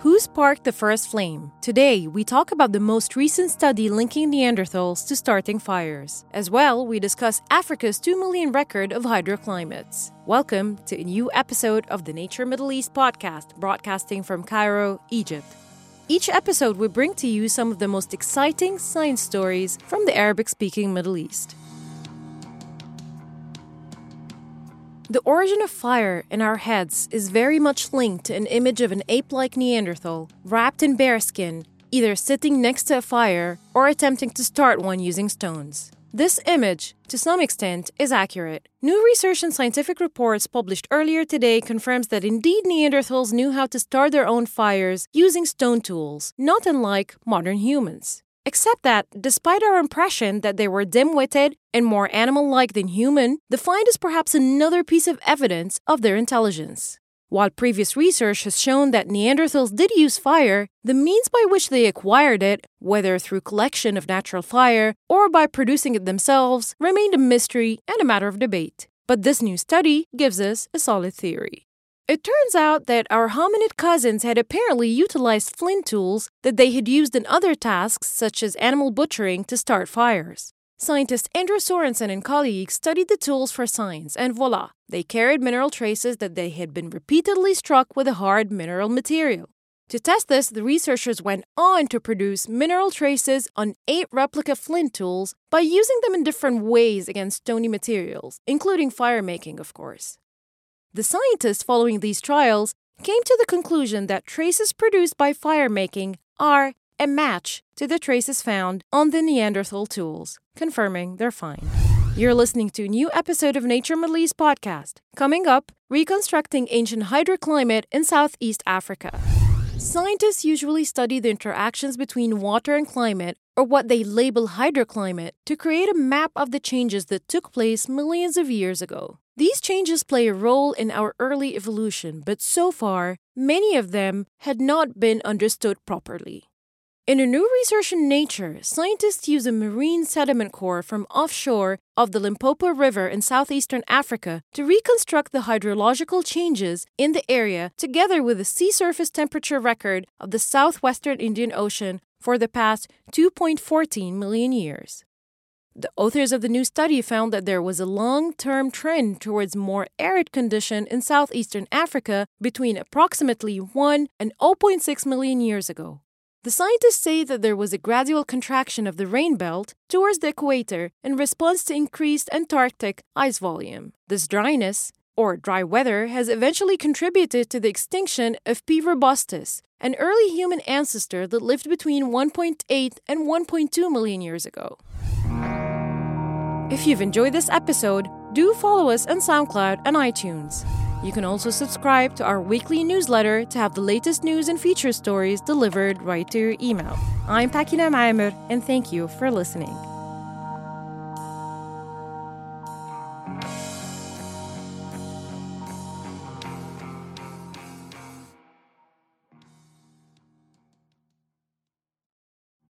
Who sparked the first flame? Today, we talk about the most recent study linking Neanderthals to starting fires. As well, we discuss Africa's 2 million record of hydroclimates. Welcome to a new episode of the Nature Middle East podcast, broadcasting from Cairo, Egypt. Each episode, we bring to you some of the most exciting science stories from the Arabic speaking Middle East. The origin of fire in our heads is very much linked to an image of an ape like Neanderthal wrapped in bearskin, either sitting next to a fire or attempting to start one using stones. This image, to some extent, is accurate. New research and scientific reports published earlier today confirms that indeed Neanderthals knew how to start their own fires using stone tools, not unlike modern humans. Except that, despite our impression that they were dim witted and more animal like than human, the find is perhaps another piece of evidence of their intelligence. While previous research has shown that Neanderthals did use fire, the means by which they acquired it, whether through collection of natural fire or by producing it themselves, remained a mystery and a matter of debate. But this new study gives us a solid theory. It turns out that our hominid cousins had apparently utilized flint tools that they had used in other tasks, such as animal butchering, to start fires. Scientist Andrew Sorensen and colleagues studied the tools for signs, and voila, they carried mineral traces that they had been repeatedly struck with a hard mineral material. To test this, the researchers went on to produce mineral traces on eight replica flint tools by using them in different ways against stony materials, including fire making, of course. The scientists following these trials came to the conclusion that traces produced by fire making are a match to the traces found on the Neanderthal tools, confirming their find. You're listening to a new episode of Nature Middle East podcast. Coming up, reconstructing ancient hydroclimate in Southeast Africa. Scientists usually study the interactions between water and climate, or what they label hydroclimate, to create a map of the changes that took place millions of years ago. These changes play a role in our early evolution, but so far, many of them had not been understood properly. In a new research in Nature, scientists use a marine sediment core from offshore of the Limpopo River in southeastern Africa to reconstruct the hydrological changes in the area together with the sea surface temperature record of the southwestern Indian Ocean for the past 2.14 million years. The authors of the new study found that there was a long term trend towards more arid condition in southeastern Africa between approximately 1 and 0.6 million years ago. The scientists say that there was a gradual contraction of the rain belt towards the equator in response to increased Antarctic ice volume. This dryness, or dry weather, has eventually contributed to the extinction of P. robustus, an early human ancestor that lived between 1.8 and 1.2 million years ago. If you've enjoyed this episode, do follow us on SoundCloud and iTunes. You can also subscribe to our weekly newsletter to have the latest news and feature stories delivered right to your email. I'm Pakina Maimer, and thank you for listening.